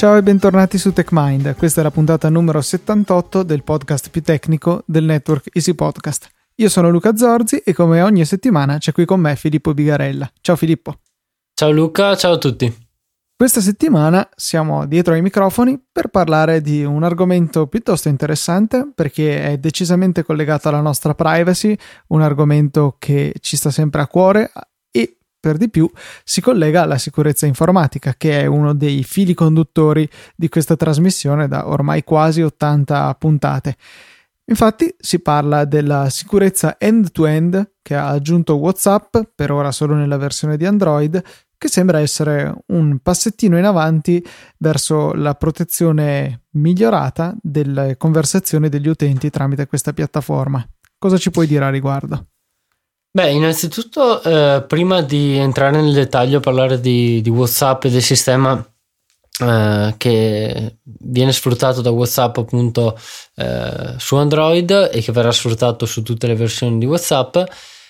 Ciao e bentornati su TechMind. Questa è la puntata numero 78 del podcast più tecnico del network Easy Podcast. Io sono Luca Zorzi e come ogni settimana c'è qui con me Filippo Bigarella. Ciao Filippo. Ciao Luca, ciao a tutti. Questa settimana siamo dietro ai microfoni per parlare di un argomento piuttosto interessante perché è decisamente collegato alla nostra privacy, un argomento che ci sta sempre a cuore per di più si collega alla sicurezza informatica che è uno dei fili conduttori di questa trasmissione da ormai quasi 80 puntate. Infatti si parla della sicurezza end-to-end che ha aggiunto WhatsApp, per ora solo nella versione di Android, che sembra essere un passettino in avanti verso la protezione migliorata delle conversazioni degli utenti tramite questa piattaforma. Cosa ci puoi dire a riguardo? Beh, innanzitutto, eh, prima di entrare nel dettaglio e parlare di, di, WhatsApp e del sistema eh, che viene sfruttato da WhatsApp appunto eh, su Android e che verrà sfruttato su tutte le versioni di WhatsApp,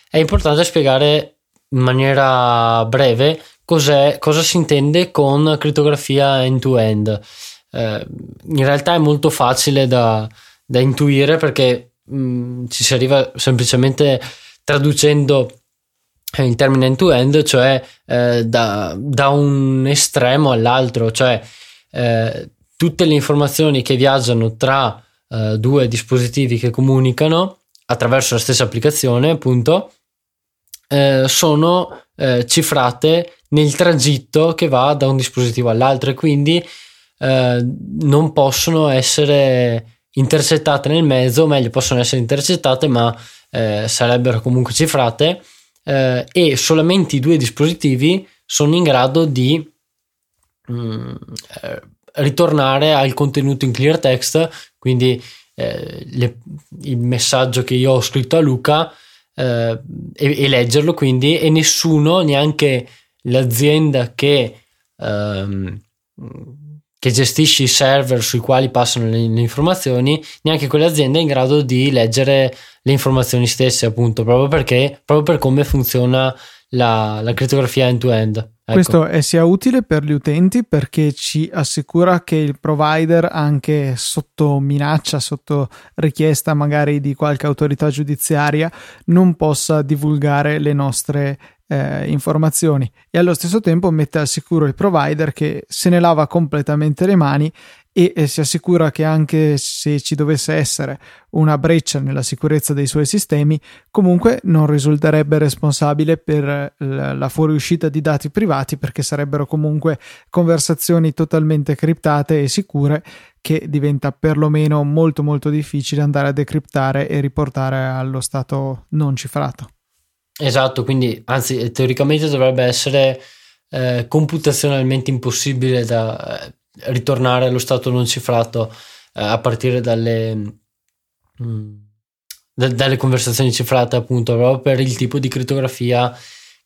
è importante spiegare in maniera breve cosa si intende con crittografia end-to-end. Eh, in realtà è molto facile da, da intuire perché mh, mm, ci si arriva semplicemente traducendo il termine end-to-end, cioè eh, da, da, un estremo all'altro, cioè eh, tutte le informazioni che viaggiano tra eh, due dispositivi che comunicano attraverso la stessa applicazione, appunto, eh, sono eh, cifrate nel tragitto che va da un dispositivo all'altro e quindi eh, non possono essere intercettate nel mezzo, o meglio possono essere intercettate ma eh, sarebbero comunque cifrate eh, e solamente i due dispositivi sono in grado di mh, mm, eh, ritornare al contenuto in clear text, quindi eh, le, il messaggio che io ho scritto a Luca eh, e, e, leggerlo quindi e nessuno, neanche l'azienda che, ehm, che gestisce i server sui quali passano le, le, informazioni, neanche quell'azienda è in grado di leggere le informazioni stesse, appunto, proprio perché, proprio per come funziona la, la crittografia end-to-end. Ecco. Questo è sia utile per gli utenti perché ci assicura che il provider, anche sotto minaccia, sotto richiesta magari di qualche autorità giudiziaria, non possa divulgare le nostre eh, informazioni e allo stesso tempo mette al sicuro il provider che se ne lava completamente le mani e, si assicura che anche se ci dovesse essere una breccia nella sicurezza dei suoi sistemi, comunque non risulterebbe responsabile per la, la fuoriuscita di dati privati perché sarebbero comunque conversazioni totalmente criptate e sicure che diventa perlomeno molto molto difficile andare a decriptare e riportare allo stato non cifrato. Esatto, quindi anzi teoricamente dovrebbe essere eh, computazionalmente impossibile da eh, ritornare allo stato non cifrato eh, a partire dalle, mh, mm, d- dalle conversazioni cifrate appunto proprio per il tipo di crittografia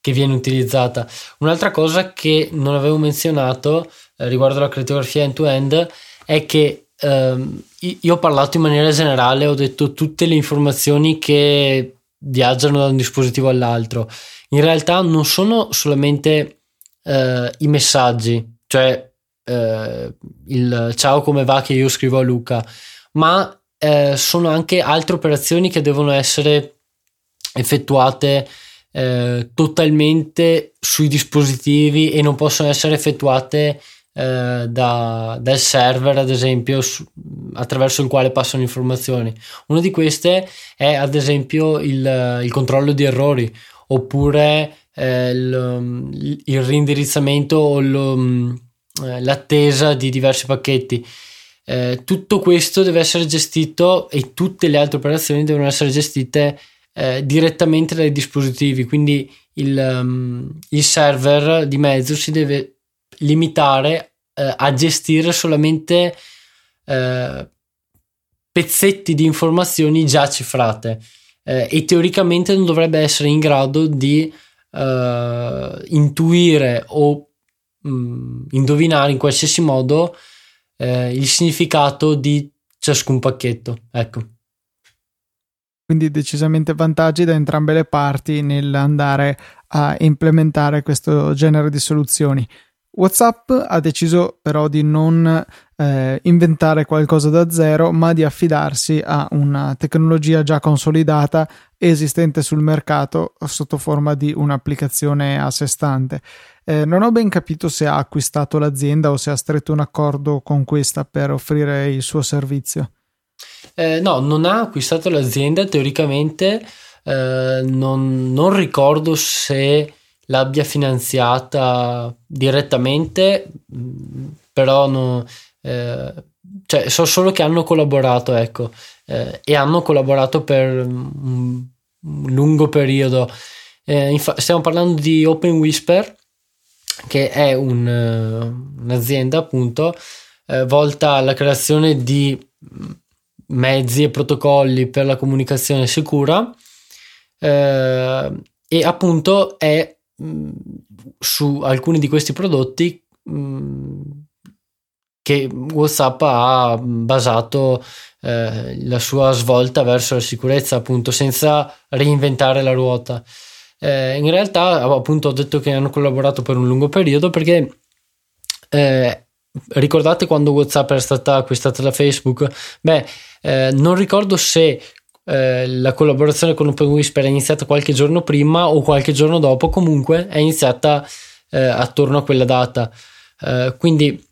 che viene utilizzata. Un'altra cosa che non avevo menzionato eh, riguardo alla crittografia end-to-end è che ehm, io ho parlato in maniera generale, ho detto tutte le informazioni che viaggiano da un dispositivo all'altro. In realtà non sono solamente eh, i messaggi, cioè eh, il ciao come va che io scrivo a Luca, ma eh, sono anche altre operazioni che devono essere effettuate eh, totalmente sui dispositivi e non possono essere effettuate eh, da, dal server, ad esempio, su, attraverso il quale passano informazioni. Una di queste è, ad esempio, il, il controllo di errori oppure eh, il, il, reindirizzamento o lo, mm, eh, l'attesa di diversi pacchetti. Eh, tutto questo deve essere gestito e tutte le altre operazioni devono essere gestite eh, direttamente dai dispositivi, quindi il, um, il server di mezzo si deve limitare eh, a gestire solamente eh, pezzetti di informazioni già cifrate eh, e teoricamente non dovrebbe essere in grado di eh, intuire o mh, mm, indovinare in qualsiasi modo eh, il significato di ciascun pacchetto. Ecco. Quindi decisamente vantaggi da entrambe le parti nell'andare a implementare questo genere di soluzioni. WhatsApp ha deciso però di non eh, inventare qualcosa da zero, ma di affidarsi a una tecnologia già consolidata esistente sul mercato sotto forma di un'applicazione a sé stante. Eh, non ho ben capito se ha acquistato l'azienda o se ha stretto un accordo con questa per offrire il suo servizio. Eh, no, non ha acquistato l'azienda teoricamente. Eh, non, non ricordo se l'abbia finanziata direttamente, però no, eh, cioè, so solo che hanno collaborato, ecco, eh, e hanno collaborato per un, un lungo periodo. Eh, infa- stiamo parlando di Open Whisper, che è un, eh, un'azienda appunto eh, volta alla creazione di mezzi e protocolli per la comunicazione sicura eh, e appunto è mh, su alcuni di questi prodotti mh, che WhatsApp ha basato eh, la sua svolta verso la sicurezza appunto senza reinventare la ruota. Eh, in realtà appunto ho detto che hanno collaborato per un lungo periodo perché eh, ricordate quando WhatsApp era stata acquistata da Facebook? Beh eh, non ricordo se eh, la collaborazione con OpenWhisper è iniziata qualche giorno prima o qualche giorno dopo, comunque è iniziata eh, attorno a quella data. Eh, quindi,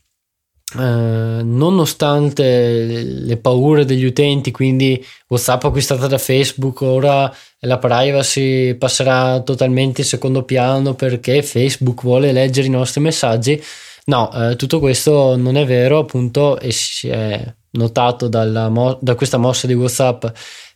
eh, nonostante le paure degli utenti, quindi WhatsApp acquistata da Facebook, ora la privacy passerà totalmente in secondo piano perché Facebook vuole leggere i nostri messaggi. No, eh, tutto questo non è vero, appunto, e si è notato mo- da questa mossa di WhatsApp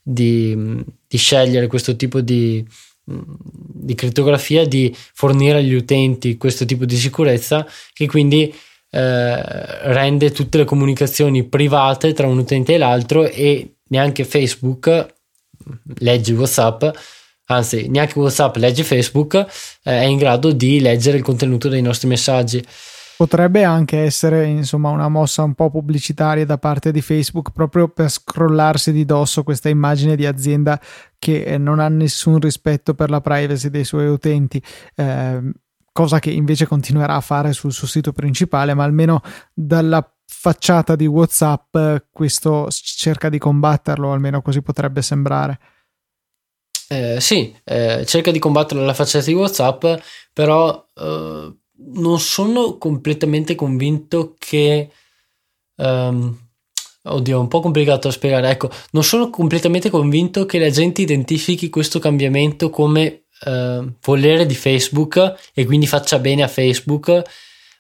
di, di scegliere questo tipo di, di crittografia, di fornire agli utenti questo tipo di sicurezza che quindi eh, rende tutte le comunicazioni private tra un utente e l'altro e neanche Facebook legge WhatsApp anzi neanche WhatsApp legge Facebook eh, è in grado di leggere il contenuto dei nostri messaggi Potrebbe anche essere insomma una mossa un po' pubblicitaria da parte di Facebook proprio per scrollarsi di dosso questa immagine di azienda che eh, non ha nessun rispetto per la privacy dei suoi utenti. Eh, cosa che invece continuerà a fare sul suo sito principale, ma almeno dalla facciata di WhatsApp questo cerca di combatterlo, almeno così potrebbe sembrare. Eh, sì, eh, cerca di combatterlo alla facciata di WhatsApp, però eh, non sono completamente convinto che... Um, oddio, è un po' complicato da spiegare. Ecco, non sono completamente convinto che la gente identifichi questo cambiamento come uh, volere di Facebook e quindi faccia bene a Facebook,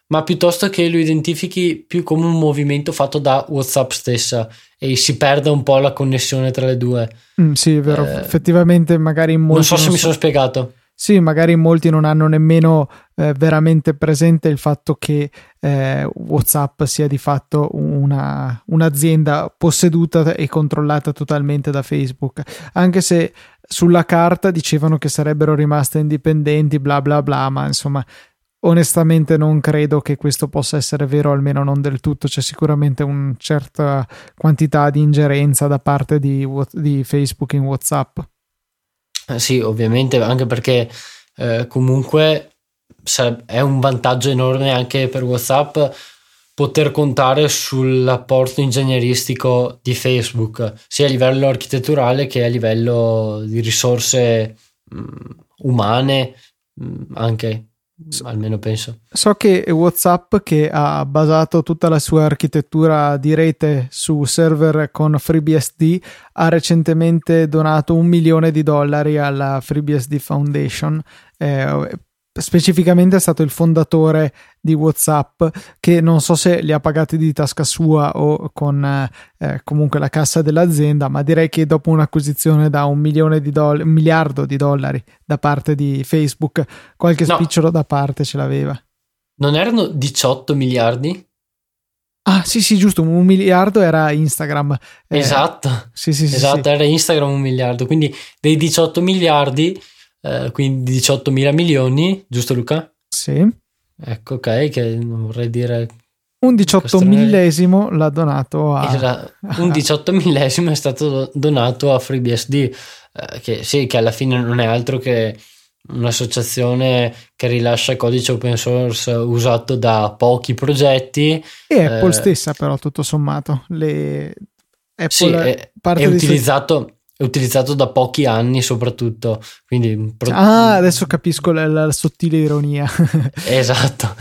ma piuttosto che lo identifichi più come un movimento fatto da WhatsApp stessa e si perda un po' la connessione tra le due. Mm, sì, è vero. Eh, Effettivamente, magari in molti. Non so se non mi so... sono spiegato. Sì, magari molti non hanno nemmeno eh, veramente presente il fatto che eh, WhatsApp sia di fatto una, un'azienda posseduta e controllata totalmente da Facebook, anche se sulla carta dicevano che sarebbero rimaste indipendenti, bla bla bla, ma insomma onestamente non credo che questo possa essere vero, almeno non del tutto. C'è sicuramente una certa quantità di ingerenza da parte di, di Facebook in WhatsApp. Eh, sì, ovviamente, anche perché eh, comunque è un vantaggio enorme anche per WhatsApp poter contare sull'apporto ingegneristico di Facebook, sia a livello architetturale che a livello di risorse mh, umane, mh, anche almeno penso. So che WhatsApp, che ha basato tutta la sua architettura di rete su server con FreeBSD, ha recentemente donato un milione di dollari alla FreeBSD Foundation. Eh, specificamente è stato il fondatore di WhatsApp che non so se li ha pagati di tasca sua o con eh, comunque la cassa dell'azienda, ma direi che dopo un'acquisizione da un milione di dollari, un miliardo di dollari da parte di Facebook, qualche no. spicciolo da parte ce l'aveva. Non erano 18 miliardi? Ah, sì, sì, giusto, un miliardo era Instagram. Eh, esatto. Sì, sì, sì. Esatto, sì. era Instagram un miliardo, quindi dei 18 miliardi eh, quindi 18 mila milioni, giusto Luca? Sì. Ecco, ok, che non vorrei dire... Un 18 millesimo l'ha donato a... Era, un 18 millesimo è stato donato a FreeBSD, eh, che sì, che alla fine non è altro che un'associazione che rilascia codice open source usato da pochi progetti. E Apple eh, stessa, però, tutto sommato. Le... Apple sì, è, è utilizzato. È utilizzato da pochi anni soprattutto. Quindi pro... Ah, adesso capisco la, la sottile ironia. esatto.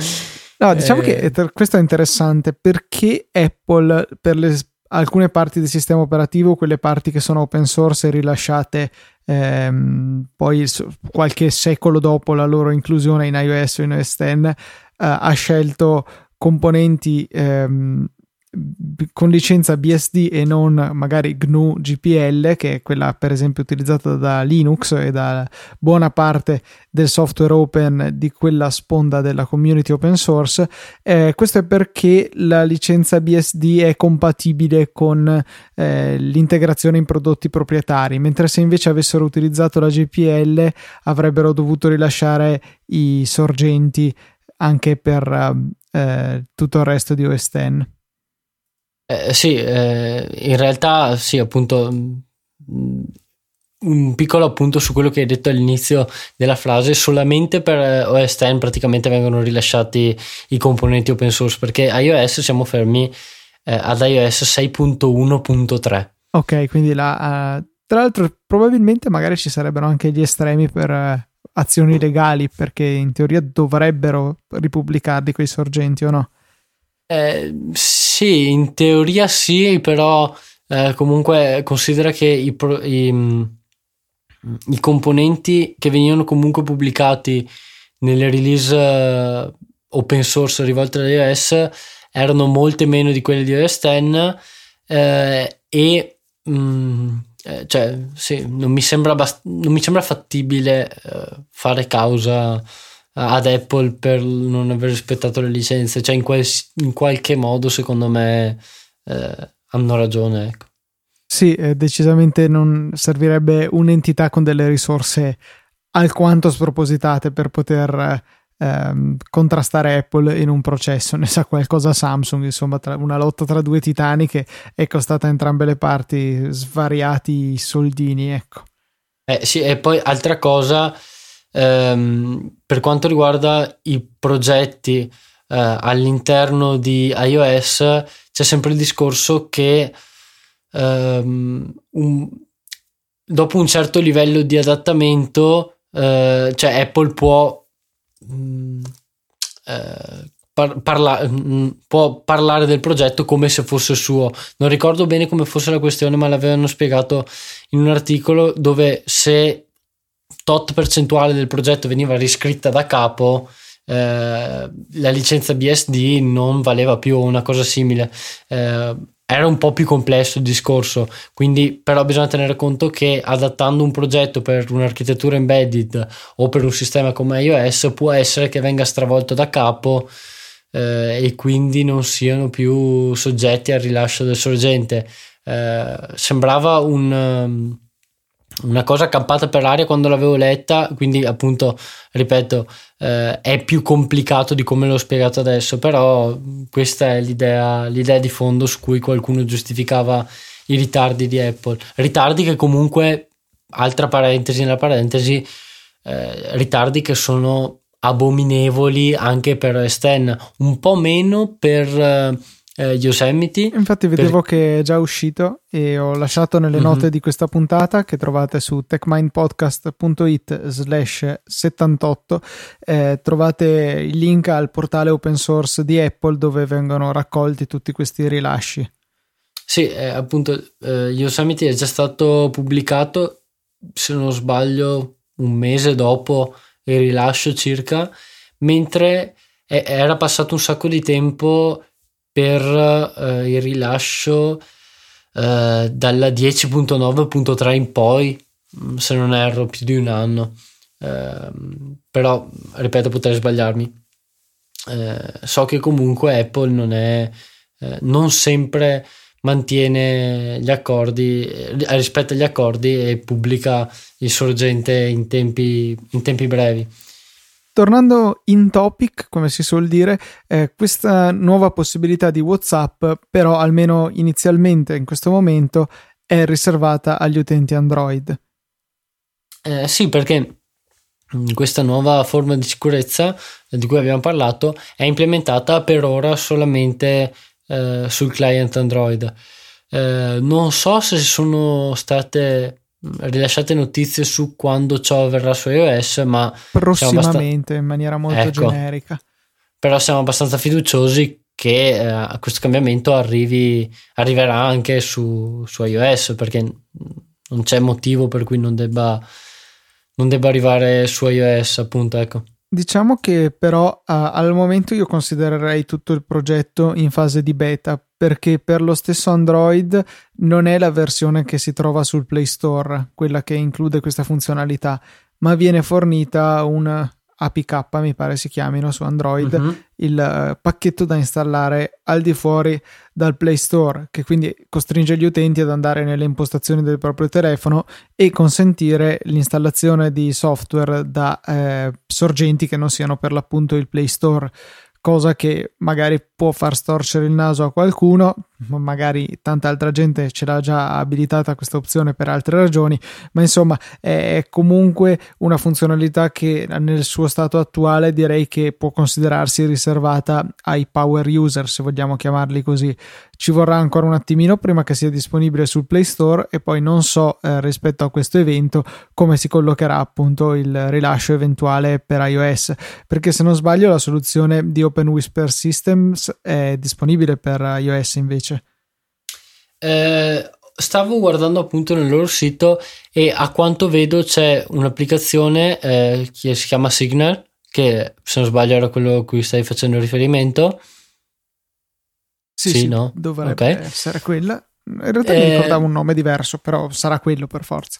No, diciamo eh... che questo è interessante perché Apple per le alcune parti del sistema operativo, quelle parti che sono open source e rilasciate ehm, poi qualche secolo dopo la loro inclusione in iOS o in OS X, eh, ha scelto componenti ehm, con licenza BSD e non magari GNU GPL, che è quella per esempio utilizzata da Linux e da buona parte del software open di quella sponda della community open source. Eh, questo è perché la licenza BSD è compatibile con eh, l'integrazione in prodotti proprietari, mentre se invece avessero utilizzato la GPL avrebbero dovuto rilasciare i sorgenti anche per eh, tutto il resto di OS X. Eh, sì, eh, in realtà sì, appunto mm, un piccolo appunto su quello che hai detto all'inizio della frase, solamente per eh, OS X praticamente vengono rilasciati i componenti open source perché iOS siamo fermi eh, ad iOS 6.1.3. Ok, quindi la, uh, tra l'altro probabilmente magari ci sarebbero anche gli estremi per uh, azioni legali perché in teoria dovrebbero ripubblicarli quei sorgenti o no? Eh, sì, in teoria sì, però eh, comunque considera che i, pro, i, mm, i, componenti che venivano comunque pubblicati nelle release uh, open source rivolte ad iOS erano molte meno di quelle di iOS 10 eh, e mh, mm, eh, cioè, sì, non mi sembra, non mi sembra fattibile eh, fare causa ad Apple per non aver rispettato le licenze, cioè in, quel, in qualche modo secondo me eh, hanno ragione. Ecco. Sì, eh, decisamente non servirebbe un'entità con delle risorse alquanto spropositate per poter ehm, contrastare Apple in un processo. Ne sa qualcosa Samsung, insomma, tra, una lotta tra due titani che è costata a entrambe le parti svariati soldini, ecco. Eh, sì, e poi altra cosa ehm, per quanto riguarda i progetti eh, all'interno di iOS c'è sempre il discorso che ehm, un, dopo un certo livello di adattamento eh, cioè Apple può mh, mm, eh, Par- parla- mm, può parlare del progetto come se fosse suo. Non ricordo bene come fosse la questione, ma l'avevano spiegato in un articolo dove se tot percentuale del progetto veniva riscritta da capo, eh, la licenza BSD non valeva più una cosa simile. Eh, era un po' più complesso il discorso, quindi però bisogna tenere conto che adattando un progetto per un'architettura embedded o per un sistema come iOS può essere che venga stravolto da capo eh, e quindi non siano più soggetti al rilascio del sorgente. Eh, sembrava un, um, una cosa campata per aria quando l'avevo letta, quindi appunto, ripeto, eh, è più complicato di come l'ho spiegato adesso, però questa è l'idea, l'idea di fondo su cui qualcuno giustificava i ritardi di Apple. Ritardi che comunque, altra parentesi nella parentesi, eh, ritardi che sono abominevoli anche per Sten, un po' meno per... Eh, eh, Yosemite. Infatti vedevo per... che è già uscito e ho lasciato nelle mm-hmm. note di questa puntata che trovate su techmindpodcast.it slash 78 eh, trovate il link al portale open source di Apple dove vengono raccolti tutti questi rilasci. Sì, eh, appunto eh, Yosemite è già stato pubblicato se non sbaglio un mese dopo il rilascio circa mentre era passato un sacco di tempo per eh, il rilascio eh, dalla 10.9.3 in poi, mm, se non erro, più di un anno. Eh, però, ripeto, potrei sbagliarmi. Eh, so che comunque Apple non è, eh, non sempre mantiene gli accordi, eh, rispetta gli accordi e pubblica il sorgente in tempi, in tempi brevi. Tornando in topic, come si suol dire, eh, questa nuova possibilità di WhatsApp, però almeno inizialmente in questo momento, è riservata agli utenti Android. Eh, sì, perché questa nuova forma di sicurezza di cui abbiamo parlato è implementata per ora solamente eh, sul client Android. Eh, non so se sono state rilasciate notizie su quando ciò avverrà su iOS, ma prossimamente abbast- in maniera molto ecco, generica. Però siamo abbastanza fiduciosi che eh, questo cambiamento arrivi, arriverà anche su, su, iOS perché non c'è motivo per cui non debba, non debba arrivare su iOS, appunto. Ecco. Diciamo che però uh, al momento io considererei tutto il progetto in fase di beta perché per lo stesso Android non è la versione che si trova sul Play Store, quella che include questa funzionalità, ma viene fornita un APK, mi pare si chiamino su Android, uh-huh. il uh, pacchetto da installare al di fuori dal Play Store, che quindi costringe gli utenti ad andare nelle impostazioni del proprio telefono e consentire l'installazione di software da eh, sorgenti che non siano per l'appunto il Play Store cosa che magari può far storcere il naso a qualcuno, magari tanta altra gente ce l'ha già abilitata questa opzione per altre ragioni, ma insomma è comunque una funzionalità che nel suo stato attuale direi che può considerarsi riservata ai power user, se vogliamo chiamarli così. Ci vorrà ancora un attimino prima che sia disponibile sul Play Store e poi non so eh, rispetto a questo evento come si collocherà appunto il rilascio eventuale per iOS, perché se non sbaglio la soluzione di Open Whisper Systems è disponibile per iOS invece. Eh, stavo guardando appunto nel loro sito e a quanto vedo c'è un'applicazione eh, che si chiama Signal, che se non sbaglio era quello a cui stai facendo riferimento sì, sì, sì no? dovrebbe okay. essere quella. In realtà eh, mi ricordavo un nome diverso, però sarà quello per forza.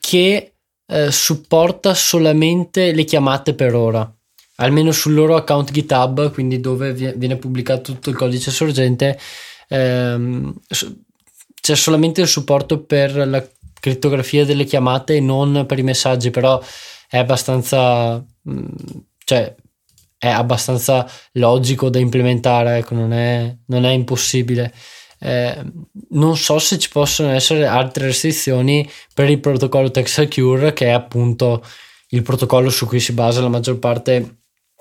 che eh, supporta solamente le chiamate per ora, almeno sul loro account GitHub, quindi dove viene pubblicato tutto il codice sorgente. Ehm, c'è solamente il supporto per la crittografia delle chiamate e non per i messaggi, però è abbastanza. Mm, cioè, è abbastanza logico da implementare, ecco, non è, non è impossibile. Eh, non so se ci possono essere altre restrizioni per il protocollo TechSecure, che è appunto il protocollo su cui si basa la maggior parte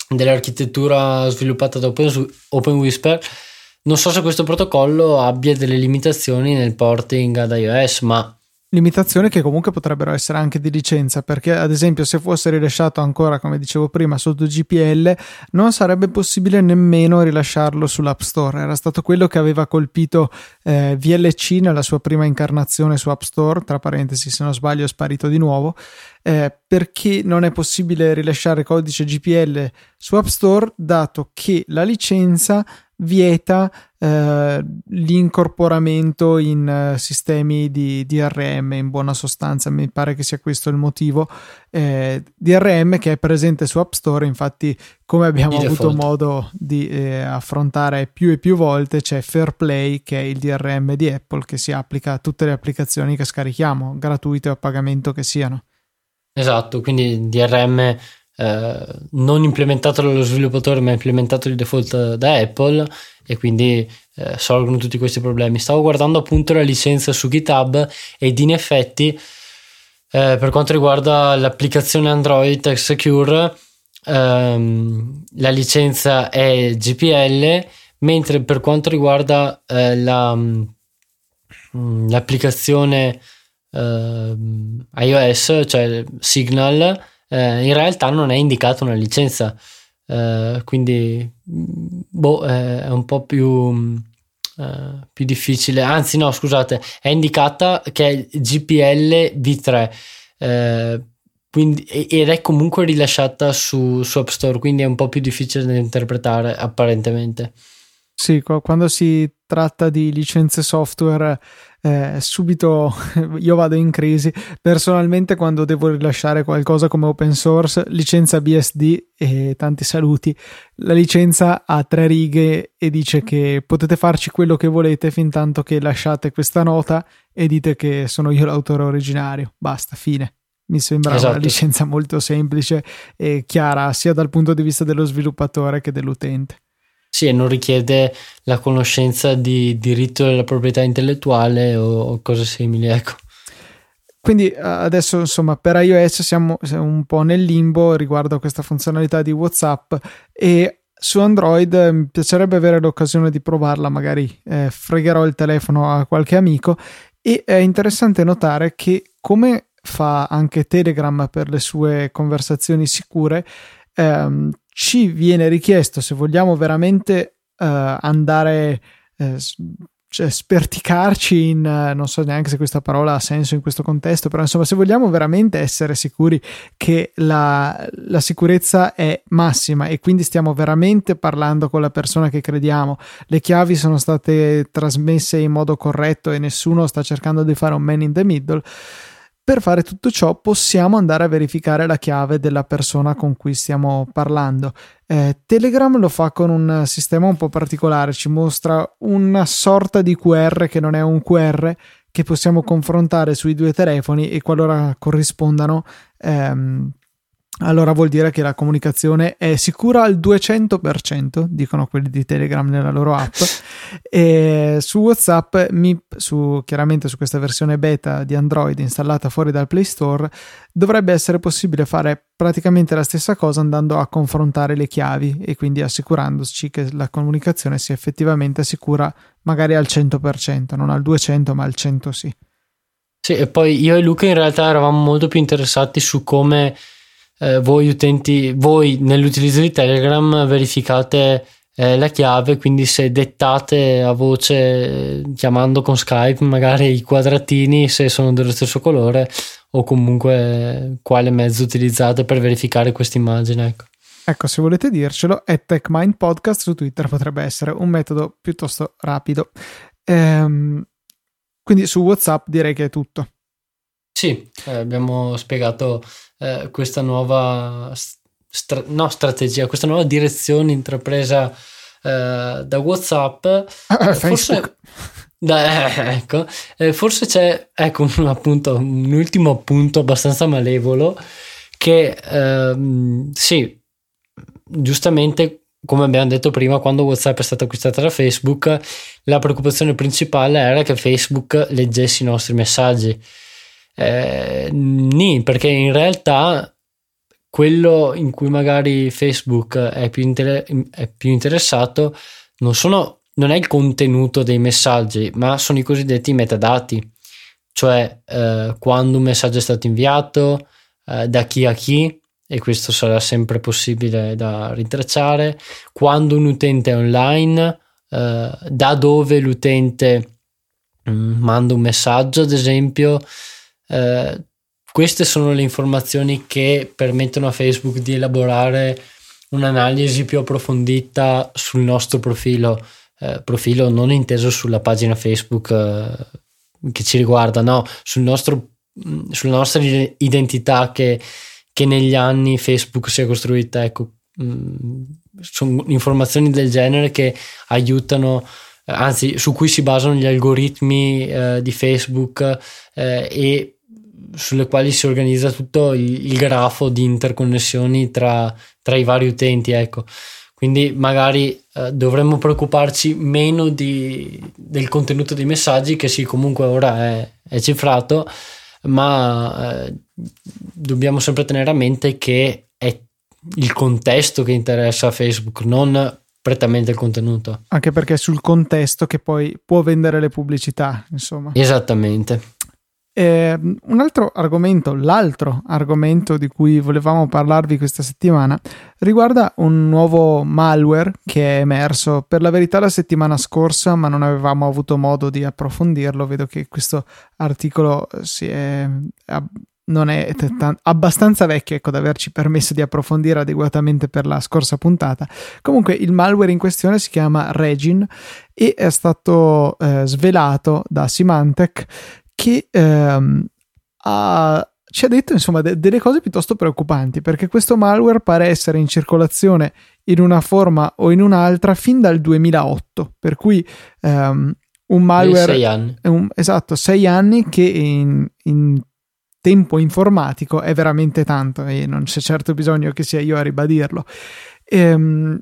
dell'architettura sviluppata da Open, OpenWhisper. Non so se questo protocollo abbia delle limitazioni nel porting ad iOS, ma limitazioni che comunque potrebbero essere anche di licenza perché ad esempio se fosse rilasciato ancora come dicevo prima sotto GPL non sarebbe possibile nemmeno rilasciarlo sull'App Store. Era stato quello che aveva colpito eh, VLC nella sua prima incarnazione su App Store tra parentesi se non sbaglio è sparito di nuovo. Eh, perché non è possibile rilasciare codice GPL su App Store dato che la licenza vieta eh, l'incorporamento in eh, sistemi di DRM in buona sostanza mi pare che sia questo il motivo eh, DRM che è presente su App Store infatti come abbiamo di avuto default. modo di eh, affrontare più e più volte c'è Fairplay che è il DRM di Apple che si applica a tutte le applicazioni che scarichiamo gratuite o a pagamento che siano esatto quindi DRM eh, non implementato dallo sviluppatore ma implementato di default da Apple e quindi eh, sorgono tutti questi problemi. Stavo guardando appunto la licenza su GitHub ed in effetti eh, per quanto riguarda l'applicazione Android Tech Secure ehm, la licenza è GPL mentre per quanto riguarda eh, la, mm, l'applicazione iOS cioè Signal eh, in realtà non è indicata una licenza, eh, quindi boh, è un po' più, eh, più difficile. Anzi, no, scusate, è indicata che è GPL V3. Eh, quindi, ed è comunque rilasciata su, su App Store, quindi è un po' più difficile da interpretare apparentemente. Sì, quando si tratta di licenze software eh, subito io vado in crisi. Personalmente, quando devo rilasciare qualcosa come open source, licenza BSD e tanti saluti, la licenza ha tre righe e dice che potete farci quello che volete fin tanto che lasciate questa nota e dite che sono io l'autore originario. Basta, fine. Mi sembra esatto. una licenza molto semplice e chiara sia dal punto di vista dello sviluppatore che dell'utente. Sì, e non richiede la conoscenza di diritto della proprietà intellettuale o, cose simili, ecco. quindi eh, adesso insomma per iOS siamo un po' nel limbo riguardo a questa funzionalità di WhatsApp e su Android mi piacerebbe avere l'occasione di provarla, magari eh, fregherò il telefono a qualche amico e è interessante notare che come fa anche Telegram per le sue conversazioni sicure, ehm, ci viene richiesto se vogliamo veramente eh, andare eh, cioè, sperticarci in non so neanche se questa parola ha senso in questo contesto, però insomma, se vogliamo veramente essere sicuri che la, la, sicurezza è massima e quindi stiamo veramente parlando con la persona che crediamo, le chiavi sono state trasmesse in modo corretto e nessuno sta cercando di fare un man in the middle per fare tutto ciò possiamo andare a verificare la chiave della persona con cui stiamo parlando. Eh, Telegram lo fa con un sistema un po' particolare, ci mostra una sorta di QR che non è un QR che possiamo confrontare sui due telefoni e qualora corrispondano ehm, allora vuol dire che la comunicazione è sicura al 200%, dicono quelli di Telegram nella loro app. e su WhatsApp, MIP, su, chiaramente su questa versione beta di Android installata fuori dal Play Store, dovrebbe essere possibile fare praticamente la stessa cosa andando a confrontare le chiavi e quindi assicurandoci che la comunicazione sia effettivamente sicura magari al 100%, non al 200% ma al 100% sì. Sì, e poi io e Luca in realtà eravamo molto più interessati su come eh, voi utenti, voi nell'utilizzo di Telegram verificate eh, la chiave, quindi se dettate a voce chiamando con Skype magari i quadratini se sono dello stesso colore o comunque quale mezzo utilizzate per verificare questa immagine. Ecco. Ecco, se volete dircelo, è TechMind Podcast su Twitter potrebbe essere un metodo piuttosto rapido. Ehm, quindi su WhatsApp direi che è tutto. Sì, eh, abbiamo spiegato eh, questa nuova stra- no, strategia, questa nuova direzione intrapresa eh, da WhatsApp. Ah, forse, da, eh, ecco, eh, forse c'è ecco, un, appunto, un ultimo appunto abbastanza malevolo che ehm, sì, giustamente come abbiamo detto prima, quando WhatsApp è stato acquistato da Facebook, la preoccupazione principale era che Facebook leggesse i nostri messaggi. Eh, nì, perché in realtà quello in cui magari Facebook è più, inter- è più interessato non, sono, non è il contenuto dei messaggi, ma sono i cosiddetti metadati, cioè eh, quando un messaggio è stato inviato, eh, da chi a chi, e questo sarà sempre possibile da rintracciare, quando un utente è online, eh, da dove l'utente mh, mm, manda un messaggio, ad esempio, eh, queste sono le informazioni che permettono a Facebook di elaborare un'analisi più approfondita sul nostro profilo, eh, profilo non inteso sulla pagina Facebook eh, che ci riguarda, no, sul nostro, mm, sulla nostra identità che, che negli anni Facebook si è costruita. Ecco, mh, mm, sono informazioni del genere che aiutano anzi su cui si basano gli algoritmi eh, di Facebook eh, e sulle quali si organizza tutto il, il grafo di interconnessioni tra, tra, i vari utenti. Ecco. Quindi magari eh, dovremmo preoccuparci meno di, del contenuto dei messaggi, che sì, comunque ora è, è cifrato, ma eh, dobbiamo sempre tenere a mente che è il contesto che interessa a Facebook, non prettamente il contenuto. Anche perché è sul contesto che poi può vendere le pubblicità, insomma. Esattamente. Eh, un altro argomento, l'altro argomento di cui volevamo parlarvi questa settimana, riguarda un nuovo malware che è emerso per la verità la settimana scorsa, ma non avevamo avuto modo di approfondirlo. Vedo che questo articolo si è, non è t- abbastanza vecchio ecco, da averci permesso di approfondire adeguatamente per la scorsa puntata. Comunque, il malware in questione si chiama Regin e è stato eh, svelato da Symantec che ehm, ha, ci ha detto insomma de- delle cose piuttosto preoccupanti perché questo malware pare essere in circolazione in una forma o in un'altra fin dal 2008 per cui ehm, un malware sei anni. Un, esatto sei anni che in, in tempo informatico è veramente tanto e non c'è certo bisogno che sia io a ribadirlo. Ehm,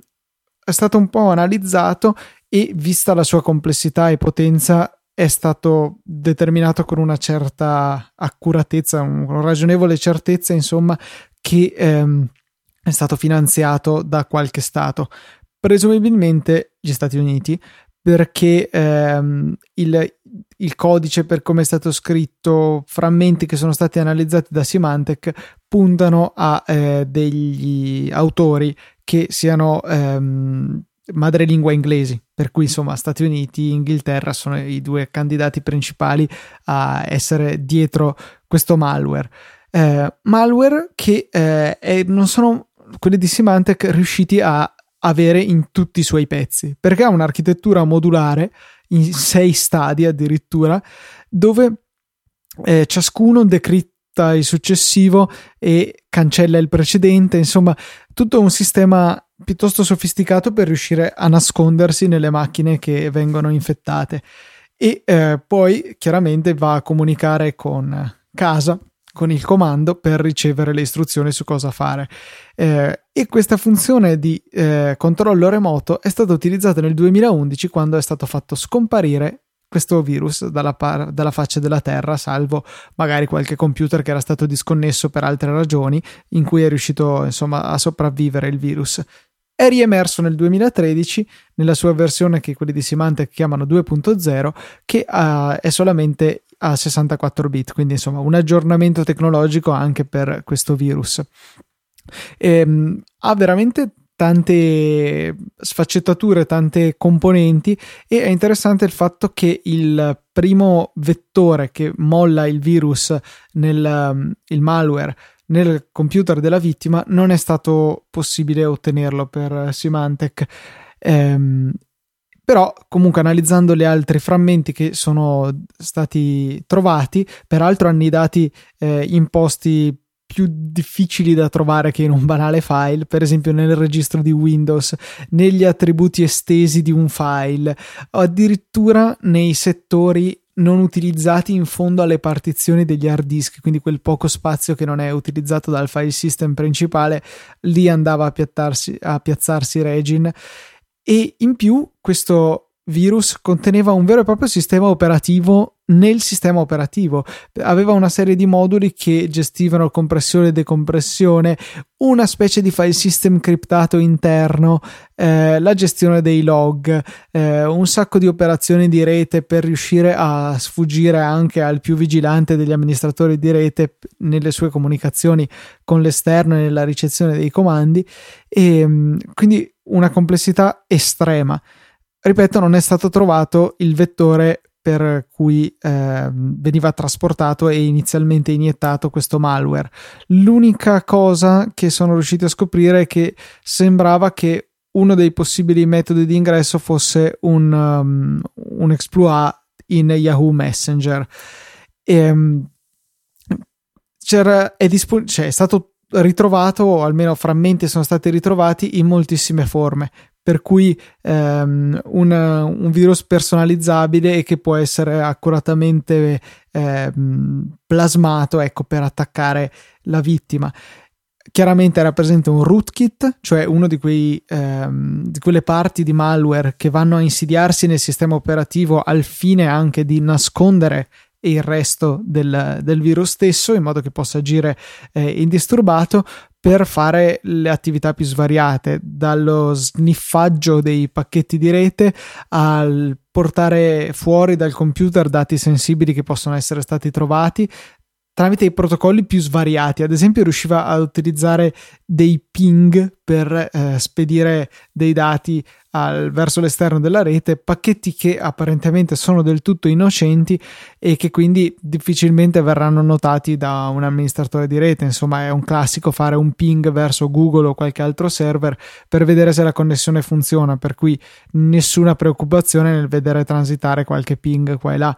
è stato un po' analizzato e vista la sua complessità e potenza è stato determinato con una certa accuratezza, una ragionevole certezza, insomma, che ehm, è stato finanziato da qualche Stato, presumibilmente gli Stati Uniti, perché ehm, il, il, codice per come è stato scritto, frammenti che sono stati analizzati da Symantec, puntano a eh, degli autori che siano ehm, madrelingua inglesi, per cui insomma Stati Uniti e Inghilterra sono i due candidati principali a essere dietro questo malware. Eh, malware che eh, è, non sono quelli di Symantec riusciti a avere in tutti i suoi pezzi, perché ha un'architettura modulare in sei stadi addirittura, dove eh, ciascuno decritta il successivo e cancella il precedente, insomma, tutto un sistema piuttosto sofisticato per riuscire a nascondersi nelle macchine che vengono infettate. E eh, poi chiaramente va a comunicare con casa con il comando per ricevere le istruzioni su cosa fare. Eh, e questa funzione di eh, controllo remoto è stata utilizzata nel 2011 quando è stato fatto scomparire questo virus dalla, par- dalla, faccia della Terra, salvo magari qualche computer che era stato disconnesso per altre ragioni, in cui è riuscito insomma a sopravvivere il virus. È riemerso nel 2013 nella sua versione che quelli di Symantec chiamano 2.0, che uh, è solamente a 64 bit, quindi insomma un aggiornamento tecnologico anche per questo virus. Ehm, ha veramente tante sfaccettature, tante componenti e è interessante il fatto che il primo vettore che molla il virus nel il malware nel computer della vittima non è stato possibile ottenerlo per Symantec. Ehm, però comunque analizzando gli altri frammenti che sono stati trovati, peraltro annidati eh, in posti più difficili da trovare che in un banale file, per esempio nel registro di Windows, negli attributi estesi di un file, o addirittura nei settori non utilizzati in fondo alle partizioni degli hard disk, quindi quel poco spazio che non è utilizzato dal file system principale, lì andava a, a piazzarsi Regin e in più questo virus conteneva un vero e proprio sistema operativo nel sistema operativo. Aveva una serie di moduli che gestivano compressione e decompressione, una specie di file system criptato interno, eh, la gestione dei log, eh, un sacco di operazioni di rete per riuscire a sfuggire anche al più vigilante degli amministratori di rete nelle sue comunicazioni con l'esterno e nella ricezione dei comandi e mm, quindi una complessità estrema. Ripeto, non è stato trovato il vettore per cui eh, veniva trasportato e inizialmente iniettato questo malware. L'unica cosa che sono riusciti a scoprire è che sembrava che uno dei possibili metodi di ingresso fosse un, um, un exploit in Yahoo Messenger. E, um, è, dispon- cioè, è stato ritrovato, o almeno frammenti sono stati ritrovati in moltissime forme, per cui ehm, un, un, virus personalizzabile e che può essere accuratamente ehm, plasmato ecco, per attaccare la vittima. Chiaramente rappresenta un rootkit, cioè una di, ehm, di quelle parti di malware che vanno a insidiarsi nel sistema operativo al fine anche di nascondere il resto del, del, virus stesso in modo che possa agire eh, indisturbato per fare le attività più svariate, dallo sniffaggio dei pacchetti di rete al portare fuori dal computer dati sensibili che possono essere stati trovati tramite i protocolli più svariati. Ad esempio, riusciva a utilizzare dei ping per eh, spedire dei dati al, verso l'esterno della rete, pacchetti che apparentemente sono del tutto innocenti e che quindi difficilmente verranno notati da un amministratore di rete. Insomma, è un classico fare un ping verso Google o qualche altro server per vedere se la connessione funziona, per cui nessuna preoccupazione nel vedere transitare qualche ping qua e là.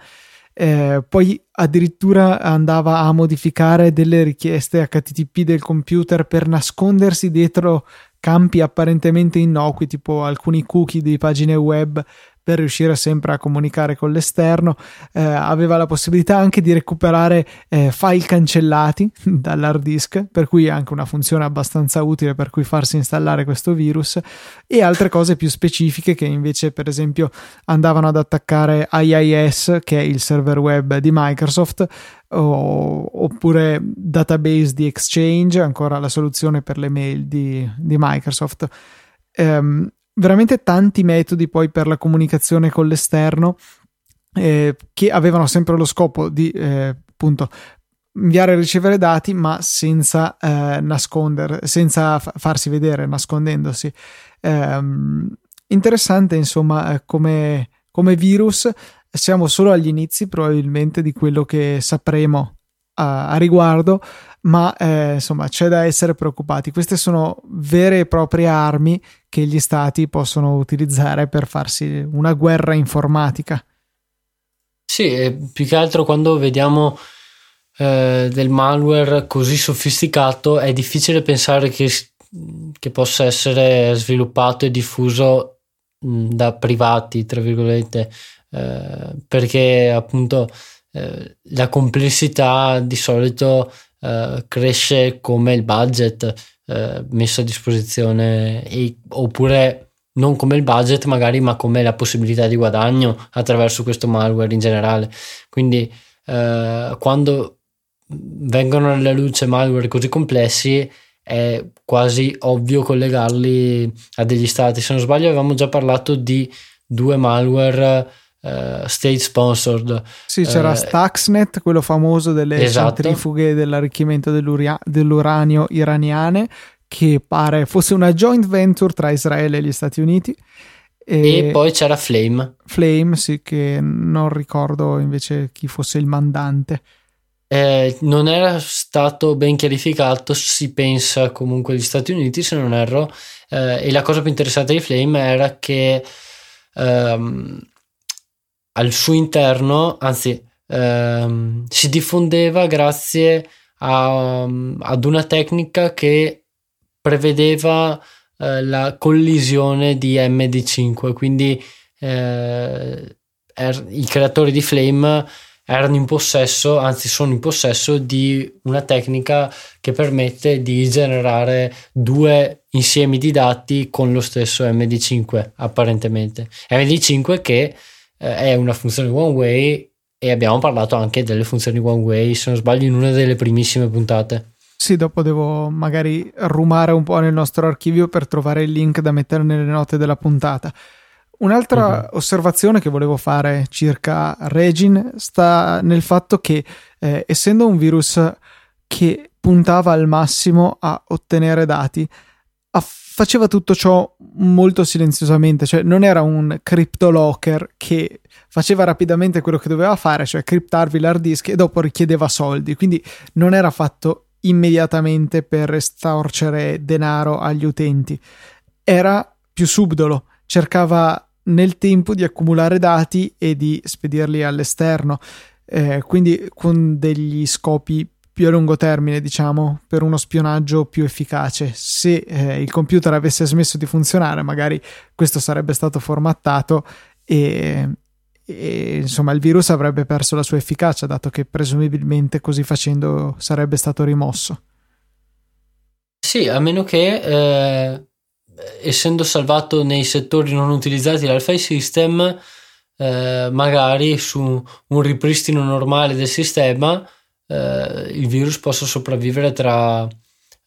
Eh, poi addirittura andava a modificare delle richieste HTTP del computer per nascondersi dietro campi apparentemente innocui, tipo alcuni cookie di pagine web, per riuscire sempre a comunicare con l'esterno, eh, aveva la possibilità anche di recuperare eh, file cancellati dall'hard disk, per cui anche una funzione abbastanza utile per cui farsi installare questo virus e altre cose più specifiche che invece per esempio andavano ad attaccare IIS, che è il server web di Microsoft, oppure database di Exchange, ancora la soluzione per le mail di, di Microsoft. Um, veramente tanti metodi poi per la comunicazione con l'esterno eh, che avevano sempre lo scopo di eh, appunto inviare e ricevere dati ma senza eh, nascondere senza f- farsi vedere nascondendosi. Ehm, interessante insomma eh, come, come virus siamo solo agli inizi probabilmente di quello che sapremo a, a riguardo ma eh, insomma c'è da essere preoccupati. Queste sono vere e proprie armi che gli stati possono utilizzare per farsi una guerra informatica. Sì, più che altro quando vediamo eh, del malware così sofisticato è difficile pensare che, che possa essere sviluppato e diffuso da privati, tra virgolette, eh, perché appunto eh, la complessità di solito eh, cresce come il budget eh, messo a disposizione e, oppure non come il budget magari ma come la possibilità di guadagno attraverso questo malware in generale. Quindi eh, quando vengono alla luce malware così complessi è quasi ovvio collegarli a degli stati. Se non sbaglio avevamo già parlato di due malware uh, state sponsored. Sì, c'era uh, Stuxnet, quello famoso delle esatto. centrifughe dell'arricchimento dell'uranio iraniane, che pare fosse una joint venture tra Israele e gli Stati Uniti. E, e, poi c'era Flame. Flame, sì, che non ricordo invece chi fosse il mandante. Eh, non era stato ben chiarificato, si pensa comunque agli Stati Uniti, se non erro. Eh, e la cosa più interessante di Flame era che ehm, al suo interno, anzi, ehm, si diffondeva grazie a, ad una tecnica che prevedeva eh, la collisione di MD5, quindi eh, er, i creatori di Flame erano in possesso, anzi sono in possesso di una tecnica che permette di generare due insiemi di dati con lo stesso MD5 apparentemente. MD5 che è una funzione one way e abbiamo parlato anche delle funzioni one way, se non sbaglio, in una delle primissime puntate. Sì, dopo devo magari rumare un po' nel nostro archivio per trovare il link da mettere nelle note della puntata. Un'altra uh-huh. osservazione che volevo fare circa Regin sta nel fatto che, eh, essendo un virus che puntava al massimo a ottenere dati, faceva tutto ciò molto silenziosamente, cioè non era un cryptolocker che faceva rapidamente quello che doveva fare, cioè criptarvi l'hard disk e dopo richiedeva soldi, quindi non era fatto immediatamente per estorcere denaro agli utenti, era più subdolo, cercava nel tempo di accumulare dati e di spedirli all'esterno, eh, quindi con degli scopi più a lungo termine, diciamo, per uno spionaggio più efficace. Se eh, il computer avesse smesso di funzionare, magari questo sarebbe stato formattato e, e insomma il virus avrebbe perso la sua efficacia, dato che presumibilmente così facendo sarebbe stato rimosso. Sì, a meno che eh, essendo salvato nei settori non utilizzati dal file system, eh, magari su un ripristino normale del sistema eh, il virus possa sopravvivere tra,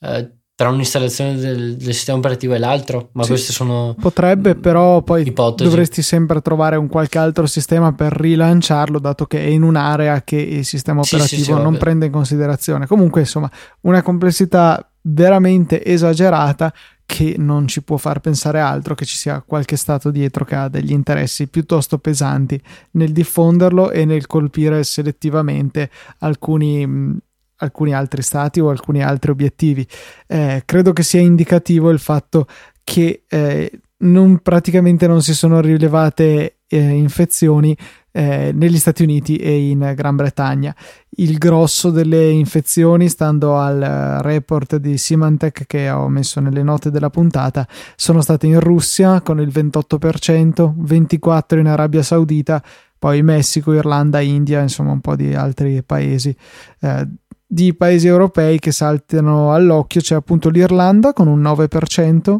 eh, tra un'installazione del, del, sistema operativo e l'altro, ma sì, queste sono potrebbe, però poi ipotesi. dovresti sempre trovare un qualche altro sistema per rilanciarlo, dato che è in un'area che il sistema operativo sì, sì, non prende in considerazione. Comunque, insomma, una complessità veramente esagerata che non ci può far pensare altro che ci sia qualche stato dietro che ha degli interessi piuttosto pesanti nel diffonderlo e nel colpire selettivamente alcuni alcuni altri stati o alcuni altri obiettivi. Eh, credo che sia indicativo il fatto che eh, non, praticamente non si sono rilevate eh, infezioni eh, negli Stati Uniti e in Gran Bretagna. Il grosso delle infezioni, stando al report di Symantec che ho messo nelle note della puntata, sono state in Russia con il 28%, 24% in Arabia Saudita, poi Messico, Irlanda, India, insomma un po' di altri paesi. Eh, di paesi europei che saltano all'occhio c'è appunto l'Irlanda con un 9%,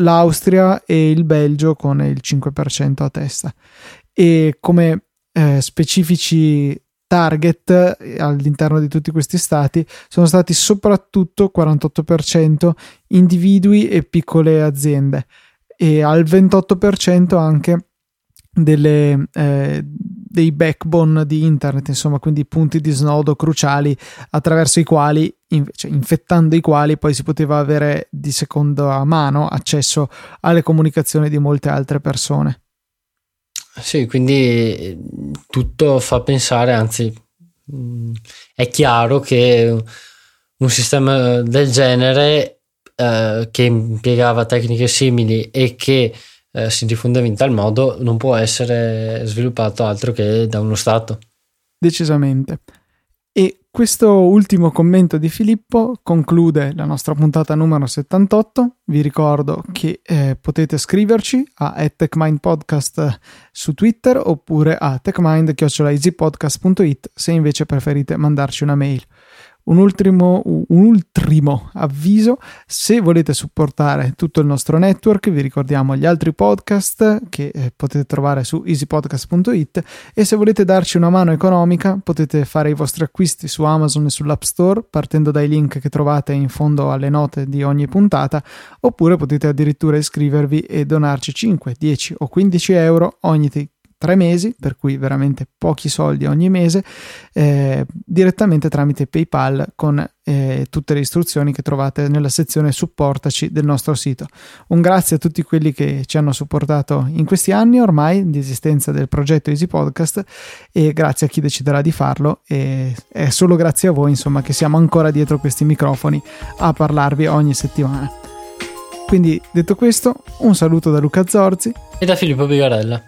l'Austria e il Belgio con il 5% a testa. E come eh, specifici target eh, all'interno di tutti questi stati sono stati soprattutto 48% individui e piccole aziende e al 28% anche delle, eh, dei backbone di internet, insomma, quindi punti di snodo cruciali attraverso i quali, in, cioè, infettando i quali poi si poteva avere di seconda mano accesso alle comunicazioni di molte altre persone. Sì, quindi tutto fa pensare, anzi, mm, è chiaro che un sistema del genere eh, che impiegava tecniche simili e che eh, si diffondeva in tal modo non può essere sviluppato altro che da uno Stato. Decisamente. E questo ultimo commento di Filippo conclude la nostra puntata numero 78. Vi ricordo che eh, potete scriverci a TechMindPodcast su Twitter oppure a techmind.easypodcast.it se invece preferite mandarci una mail. Un ultimo, un ultimo avviso, se volete supportare tutto il nostro network, vi ricordiamo gli altri podcast che eh, potete trovare su easypodcast.it e se volete darci una mano economica potete fare i vostri acquisti su Amazon e sull'App Store partendo dai link che trovate in fondo alle note di ogni puntata oppure potete addirittura iscrivervi e donarci 5, 10 o 15 euro ogni tre mesi, per cui veramente pochi soldi ogni mese, eh, direttamente tramite PayPal con eh, tutte le istruzioni che trovate nella sezione supportaci del nostro sito. Un grazie a tutti quelli che ci hanno supportato in questi anni ormai di esistenza del progetto Easy Podcast e grazie a chi deciderà di farlo e è solo grazie a voi insomma che siamo ancora dietro questi microfoni a parlarvi ogni settimana. Quindi detto questo, un saluto da Luca Zorzi e da Filippo Bigarella.